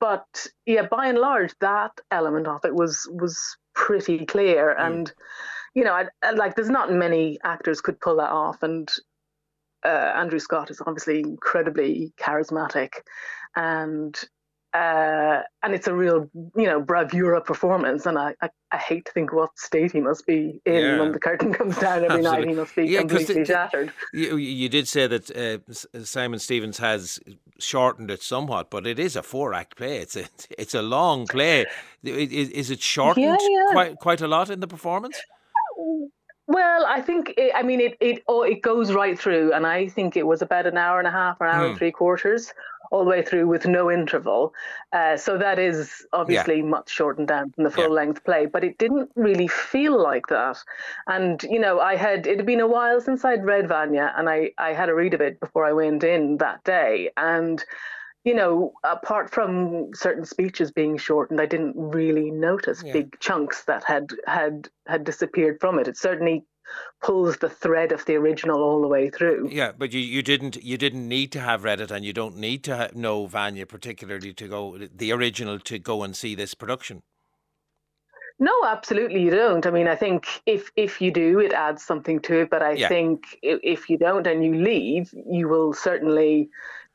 but yeah by and large that element of it was was pretty clear mm. and you know, I, I, like there's not many actors could pull that off, and uh, Andrew Scott is obviously incredibly charismatic, and uh, and it's a real, you know, bravura performance. And I, I, I, hate to think what state he must be in yeah. when the curtain <laughs> comes down every <laughs> night. He must be yeah, completely the, shattered. You, you did say that uh, Simon Stephens has shortened it somewhat, but it is a four-act play. It's a <laughs> it's a long play. Is, is it shortened yeah, quite quite a lot in the performance? Well, I think it, I mean it it oh, it goes right through, and I think it was about an hour and a half, or an hour mm. and hmm. three quarters, all the way through with no interval. Uh, so that is obviously yeah. much shortened down from the full yeah. length play, but it didn't really feel like that. And you know, I had it had been a while since I'd read Vanya, and I I had a read of it before I went in that day, and you know, apart from certain speeches being shortened, I didn't really notice yeah. big chunks that had had had disappeared from it. It certainly pulls the thread of the original all the way through. Yeah, but you, you didn't you didn't need to have read it, and you don't need to ha- know Vanya particularly to go the original to go and see this production. No, absolutely you don't. I mean, I think if if you do, it adds something to it. But I yeah. think if you don't and you leave, you will certainly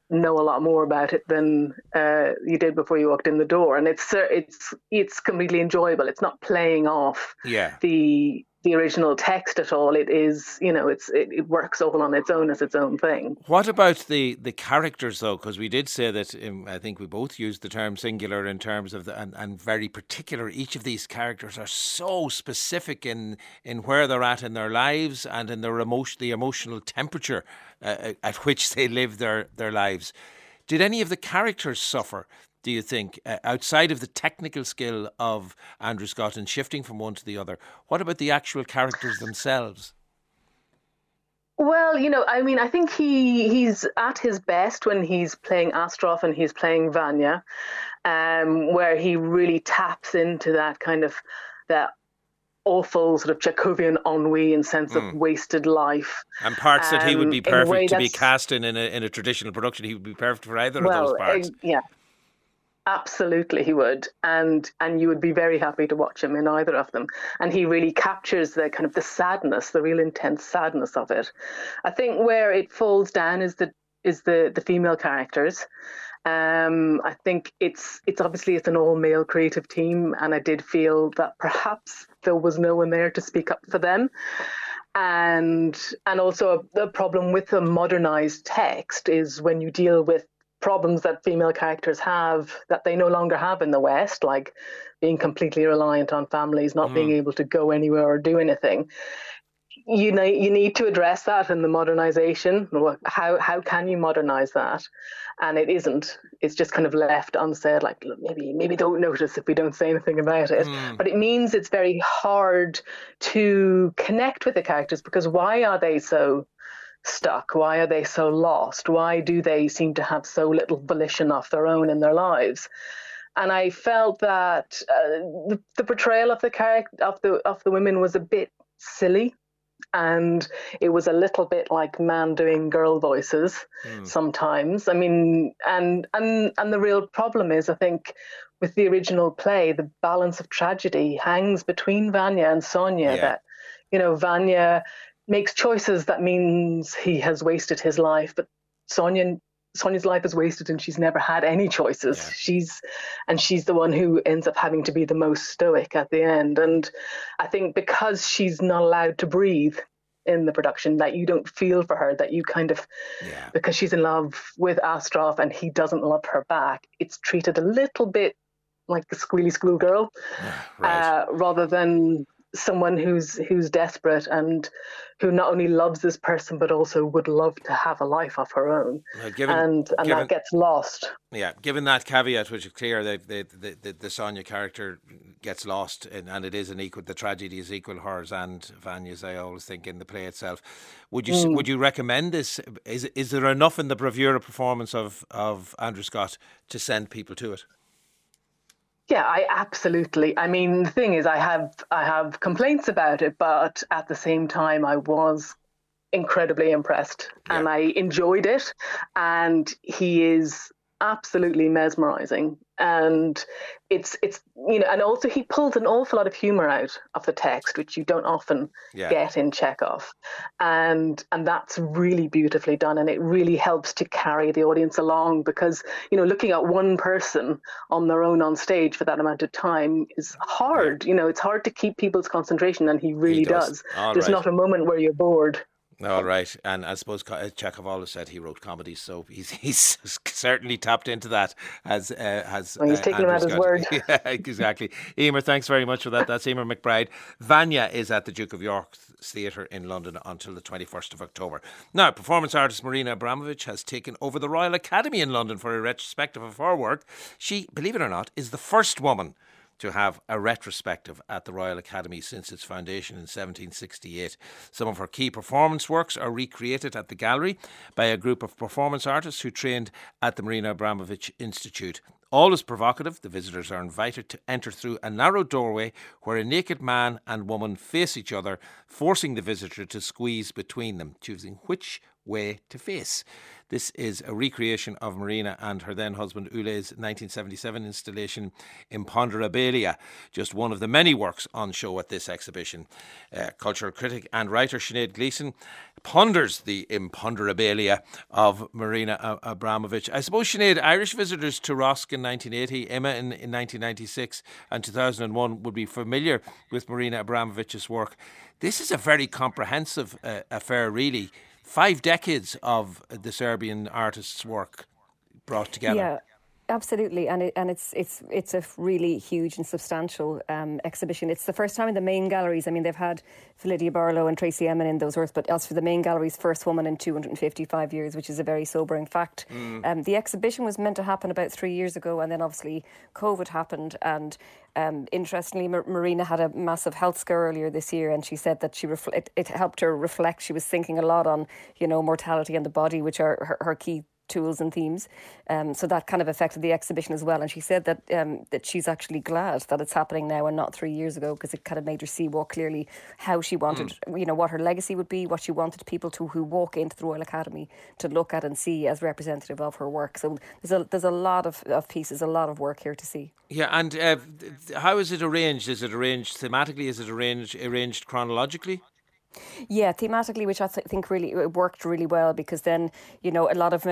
know a lot more about it than uh, you did before you walked in the door, and it's it's it's completely enjoyable. It's not playing off yeah. the the original text at all. It is, you know, it's it, it works all on its own as its own thing. What about the the characters though? Because we did say that um, I think we both used the term singular in terms of the and, and very particular. Each of these characters are so specific in in where they're at in their lives and in their emotion, the emotional temperature uh, at which they live their their lives. Did any of the characters suffer? Do you think, uh, outside of the technical skill of Andrew Scott and shifting from one to the other? What about the actual characters themselves? Well, you know, I mean, I think he he's at his best when he's playing Astrov and he's playing Vanya, um, where he really taps into that kind of that awful sort of Chekhovian ennui and sense mm. of hmm. wasted life. And parts um, that he would be um, perfect to be cast in in a, in a traditional production. He would be perfect for either well, of those parts. Uh, yeah, Absolutely, he would, and and you would be very happy to watch him in either of them. And he really captures the kind of the sadness, the real intense sadness of it. I think where it falls down is the is the the female characters. Um, I think it's it's obviously it's an all male creative team, and I did feel that perhaps there was no one there to speak up for them and and also the problem with the modernized text is when you deal with problems that female characters have that they no longer have in the West, like being completely reliant on families, not mm. being able to go anywhere or do anything. you know you need to address that in the modernization how how can you modernize that and it isn't it's just kind of left unsaid like maybe maybe don't notice if we don't say anything about it mm. but it means it's very hard to connect with the characters because why are they so stuck why are they so lost why do they seem to have so little volition of their own in their lives and I felt that uh, the, the portrayal of the character of the of the women was a bit silly and it was a little bit like man doing girl voices mm. sometimes i mean and and and the real problem is i think with the original play the balance of tragedy hangs between vanya and sonia yeah. that you know vanya makes choices that means he has wasted his life but sonia Sonia's life is wasted and she's never had any choices. Yeah. She's and she's the one who ends up having to be the most stoic at the end. And I think because she's not allowed to breathe in the production, that you don't feel for her, that you kind of yeah. because she's in love with Astrov and he doesn't love her back, it's treated a little bit like a squealy schoolgirl, yeah, <sighs> right. uh, rather than someone who's who's desperate and who not only loves this person but also would love to have a life of her own. Given, and and given, that gets lost. Yeah given that caveat which is clear that the, the, the, the Sonia character gets lost and, and it is an equal the tragedy is equal hers and Vanya's I always think in the play itself. Would you mm. would you recommend this? Is is there enough in the bravura performance of of Andrew Scott to send people to it yeah, I absolutely. I mean, the thing is, I have I have complaints about it, but at the same time, I was incredibly impressed yeah. and I enjoyed it. And he is absolutely mesmerizing and it's it's you know and also he pulls an awful lot of humor out of the text which you don't often yeah. get in chekhov and and that's really beautifully done and it really helps to carry the audience along because you know looking at one person on their own on stage for that amount of time is hard you know it's hard to keep people's concentration and he really he does, does. there's right. not a moment where you're bored all right, and I suppose uh, Chekhov said he wrote comedies, so he's <laughs> he's certainly tapped into that. As uh, has well, he's uh, taking him at his word. <laughs> yeah, exactly. Emer, thanks very much for that. That's Emer McBride. Vanya is at the Duke of York Theatre in London until the twenty first of October. Now, performance artist Marina Abramovic has taken over the Royal Academy in London for a retrospective of her work. She, believe it or not, is the first woman to have a retrospective at the Royal Academy since its foundation in 1768. Some of her key performance works are recreated at the gallery by a group of performance artists who trained at the Marina Abramovic Institute. Always provocative, the visitors are invited to enter through a narrow doorway where a naked man and woman face each other, forcing the visitor to squeeze between them, choosing which way to face. This is a recreation of Marina and her then husband Ulay's 1977 installation Imponderabilia, just one of the many works on show at this exhibition. Uh, cultural critic and writer Sinead Gleeson ponders the Imponderabilia of Marina Abramovic. I suppose, Sinead, Irish visitors to ROSC in 1980, IMMA in, in 1996, and 2001 would be familiar with Marina Abramovic's work. This is a very comprehensive uh, affair, really five decades of the Serbian artist's work brought together. Yeah. Absolutely, and it, and it's it's it's a really huge and substantial um, exhibition. It's the first time in the main galleries. I mean, they've had Phyllida Barlow and Tracey Emin in those works, but as for the main galleries, first woman in 255 years, which is a very sobering fact. Mm. Um, the exhibition was meant to happen about three years ago, and then obviously COVID happened. And um, interestingly, Mar- Marina had a massive health scare earlier this year, and she said that she refl- it, it helped her reflect. She was thinking a lot on you know mortality and the body, which are her, her key tools and themes. Um, so that kind of affected the exhibition as well. And she said that um, that she's actually glad that it's happening now and not three years ago because it kind of made her see more clearly how she wanted, mm. you know, what her legacy would be, what she wanted people to who walk into the Royal Academy to look at and see as representative of her work. So there's a there's a lot of, of pieces, a lot of work here to see. Yeah, and uh, how is it arranged? Is it arranged thematically? Is it arranged arranged chronologically? Yeah, thematically, which I th- think really worked really well because then you know a lot of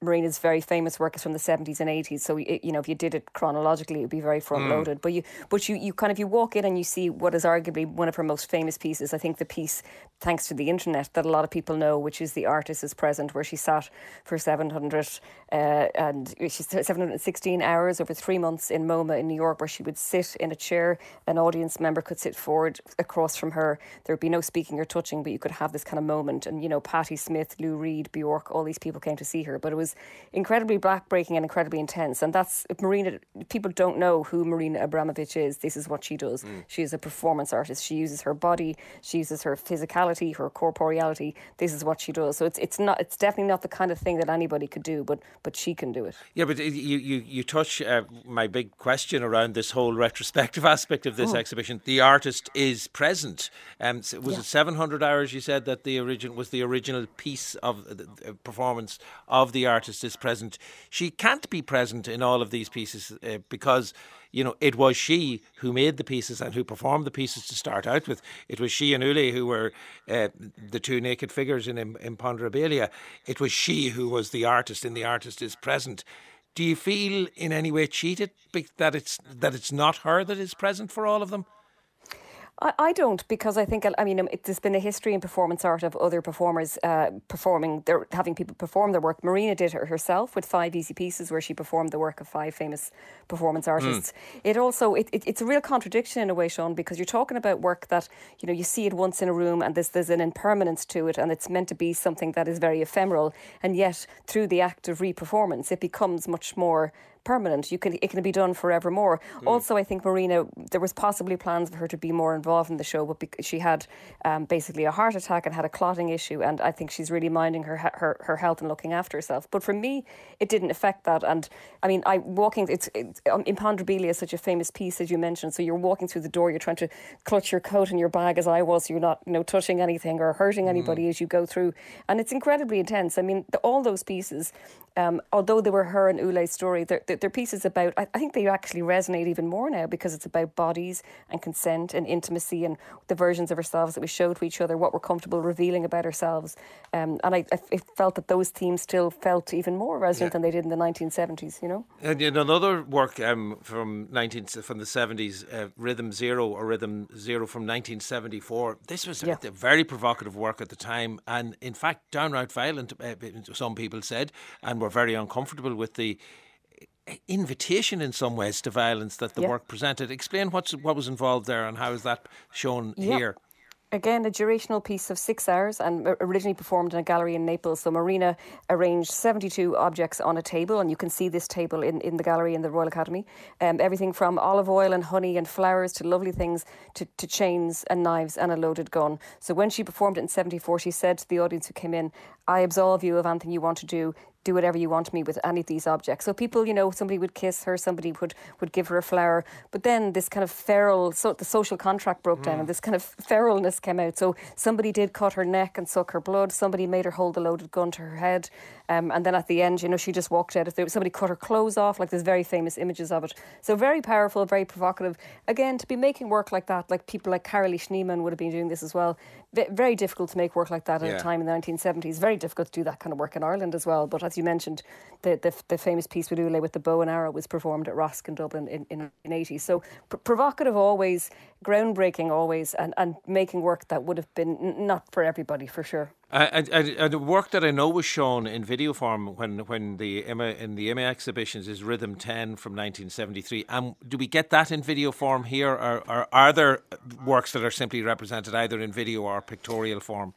Marina's very famous work is from the seventies and eighties. So you know if you did it chronologically, it would be very front loaded. Mm. But you but you you kind of you walk in and you see what is arguably one of her most famous pieces. I think the piece, thanks to the internet, that a lot of people know, which is the artist is present, where she sat for seven hundred uh, and she's seven hundred sixteen hours over three months in MoMA in New York, where she would sit in a chair, an audience member could sit forward across from her. There would be no speaking or touching, but you could have this kind of moment. And, you know, Patti Smith, Lou Reed, Bjork, all these people came to see her. But it was incredibly backbreaking and incredibly intense. And that's, if Marina, people don't know who Marina Abramovic is, this is what she does. Mm. She is a performance artist. She uses her body, she uses her physicality, her corporeality. This is what she does. So it's, it's not, it's definitely not the kind of thing that anybody could do, but, but she can do it. Yeah, but you, you, you touch uh, my big question around this whole retrospective <laughs> aspect of this oh. exhibition. The artist is present. Um, was yeah. it 700 hours you said that the origin was the original piece of performance of the artist is present. She can't be present in all of these pieces uh, because you know, it was she who made the pieces and who performed the pieces to start out with. It was she and Ulay who were uh, the two naked figures in Imponderabilia. It was she who was the artist, and the artist is present. Do you feel in any way cheated that it's that it's not her that is present for all of them? I, I don't because I think I mean it, there's been a history in performance art of other performers uh, performing their having people perform their work. Marina did it herself with five easy pieces where she performed the work of five famous performance artists. Mm. It also it, it, it's a real contradiction in a way, Sean, because you're talking about work that you know you see it once in a room and there's there's an impermanence to it and it's meant to be something that is very ephemeral and yet through the act of re-performance it becomes much more permanent. You can it can be done forevermore. Mm. Also, I think Marina there was possibly plans for her to be more involved in the show, but she had um, basically a heart attack and had a clotting issue, and I think she's really minding her her her health and looking after herself. But for me, it didn't affect that. And I mean, I walking it's, it's um, Imponderabilia is such a famous piece as you mentioned. So you're walking through the door, you're trying to clutch your coat and your bag as I was. So you're not you know touching anything or hurting anybody mm. as you go through, and it's incredibly intense. I mean, the, all those pieces, um, although they were her and Ulay's story, they're, they're their pieces about, I, I think they actually resonate even more now because it's about bodies and consent and intimacy and the versions of ourselves that we show to each other, what we're comfortable revealing about ourselves. Um, and I, I felt that those themes still felt even more resonant yeah. than they did in the 1970s, you know? And in another work um, from 19, from the 70s, uh, Rhythm Zero or Rhythm Zero from 1974, this was yeah. a, a very provocative work at the time and, in fact, downright violent, uh, some people said, and were very uncomfortable with the invitation in some ways to violence that the work presented. Explain what's what was involved there and how is that shown here? Again, a durational piece of six hours and originally performed in a gallery in Naples. So Marina arranged 72 objects on a table, and you can see this table in, in the gallery in the Royal Academy. Um, everything from olive oil and honey and flowers to lovely things to, to chains and knives and a loaded gun. So when she performed it in 74, she said to the audience who came in, I absolve you of anything you want to do do whatever you want to me with any of these objects. So people, you know, somebody would kiss her, somebody would would give her a flower, but then this kind of feral, so the social contract broke down, and mm. this kind of feralness came out. So somebody did cut her neck and suck her blood. Somebody made her hold a loaded gun to her head, um, and then at the end, you know, she just walked out. If there, somebody cut her clothes off, like there's very famous images of it. So very powerful, very provocative. Again, to be making work like that, like people like Carolee Schneemann would have been doing this as well. Very difficult to make work like that at yeah. a time in the 1970s. Very difficult to do that kind of work in Ireland as well. But as you mentioned, the, the, the famous piece with Ulay with the bow and arrow was performed at ROSC in Dublin in, in, in 80. So pr- provocative always, groundbreaking always, and, and making work that would have been n- not for everybody for sure. And, the work that I know was shown in video form when when the IMMA in the IMMA exhibitions is Rhythm Ten from 1973. And do we get that in video form here, or, or are there works that are simply represented either in video or pictorial form?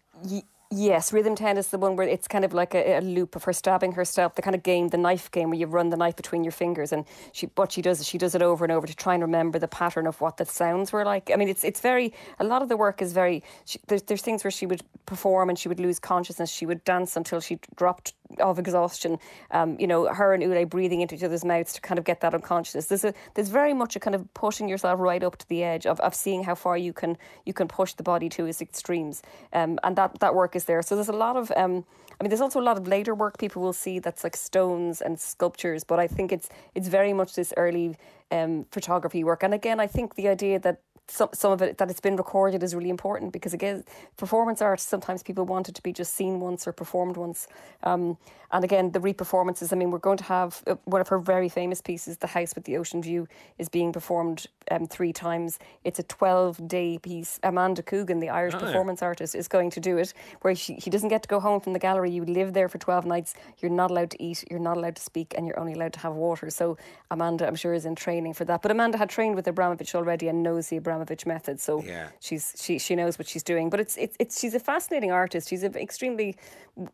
Yes, Rhythm 10 is the one where it's kind of like a, a, loop of her stabbing herself, the kind of game, the knife game, where you run the knife between your fingers. And she, what she does is she does it over and over to try and remember the pattern of what the sounds were like. I mean, it's it's very, a lot of the work is very, she, there's, there's things where she would perform and she would lose consciousness. She would dance until she dropped of exhaustion. Um, you know, her and Ulay breathing into each other's mouths to kind of get that unconsciousness. There's a there's very much a kind of pushing yourself right up to the edge of, of seeing how far you can you can push the body to its extremes. Um, and that that work is there. So there's a lot of um, I mean, there's also a lot of later work people will see that's like stones and sculptures, but I think it's it's very much this early um, photography work. And again, I think the idea that some some of it that it's been recorded is really important because again, performance art sometimes people want it to be just seen once or performed once. Um, and again, the re-performances. I mean, we're going to have uh, one of her very famous pieces, "The House with the Ocean View," is being performed um, three times. It's a twelve-day piece. Amanda Coogan, the Irish oh, performance yeah. artist, is going to do it. Where she, she doesn't get to go home from the gallery. You live there for twelve nights. You're not allowed to eat. You're not allowed to speak, and you're only allowed to have water. So Amanda, I'm sure, is in training for that. But Amanda had trained with Abramovic already and knows the Abramovic Abramovic method. So Yeah. she's she she knows what she's doing. But it's it's, it's she's a fascinating artist. She's an extremely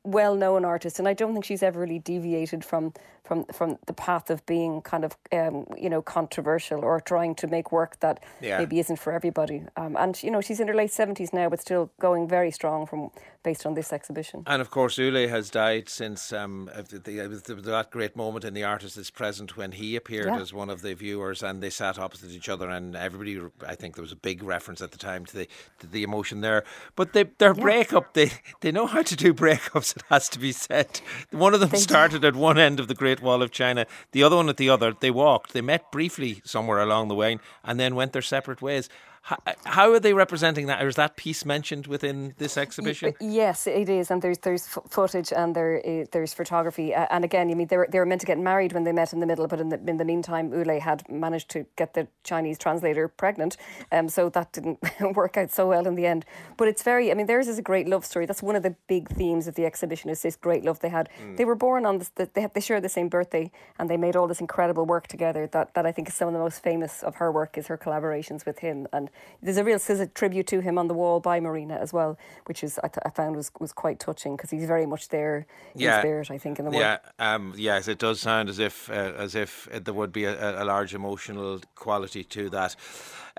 well known artist, and I don't think she's ever really deviated from from from the path of being kind of um, you know controversial or trying to make work that Yeah. maybe isn't for everybody. Um, and you know she's in her late seventies now, but still going very strong from based on this exhibition. And of course, Ulay has died since um, the, the, the- that great moment in the artist is present when he appeared Yeah. as one of the viewers, and they sat opposite each other, and everybody. I think there was a big reference at the time to the to the emotion there. But they, their breakup, they they know how to do breakups. <laughs> It has to be said. One of them started at one end of the Great Wall of China, the other one at the other. They walked. They met briefly somewhere along the way, and then went their separate ways. How, how are they representing that? Or is that piece mentioned within this exhibition? Yes, it is, and there's there's footage and there uh, there's photography, uh, and again, you mean they were they were meant to get married when they met in the middle, but in the in the meantime, Ulay had managed to get the Chinese translator pregnant, um, so that didn't <laughs> work out so well in the end. But it's very, I mean, theirs is a great love story. That's one of the big themes of the exhibition is this great love they had. They were born on this, the, they had, they share the same birthday, and they made all this incredible work together. That that I think is some of the most famous of her work is her collaborations with him, and there's a real tribute to him on the wall by Marina as well, which is I, th- I found was was quite touching because he's very much there in spirit. I think in the work. Yeah, um, yes, it does sound as if uh, as if there would be a, a large emotional quality to that.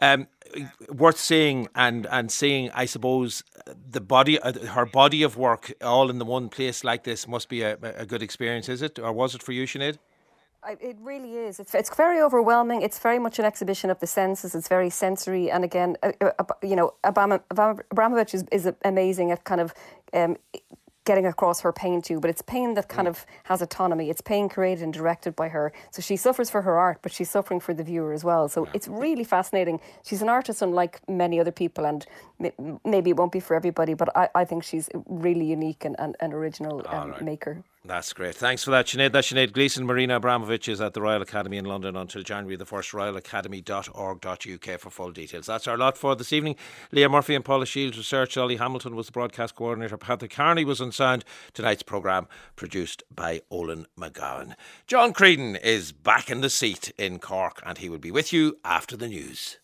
Um, worth seeing and and seeing, I suppose, the body, uh, her body of work, all in the one place like this, must be a, a good experience, is it, or was it for you, Sinead? I, it really is. It's, it's very overwhelming. It's very much an exhibition of the senses. It's very sensory. And again, uh, uh, you know, Abram- Abram- Abramovic is, is amazing at kind of um, getting across her pain too. But it's pain that kind of has autonomy. It's pain created and directed by her. So she suffers for her art, but she's suffering for the viewer as well. So it's really fascinating. She's an artist unlike many other people, and m- maybe it won't be for everybody, but I, I think she's really unique and, and, and original um, maker. That's great. Thanks for that, Sinead. That's Sinead Gleeson. Marina Abramovic is at the Royal Academy in London until January the 1st. RoyalAcademy.org.uk for full details. That's our lot for this evening. Leah Murphy and Paula Shields research. Ollie Hamilton was the broadcast coordinator. Patrick Carney was on sound. Tonight's programme produced by Olin McGowan. John Creedon is back in the seat in Cork and he will be with you after the news.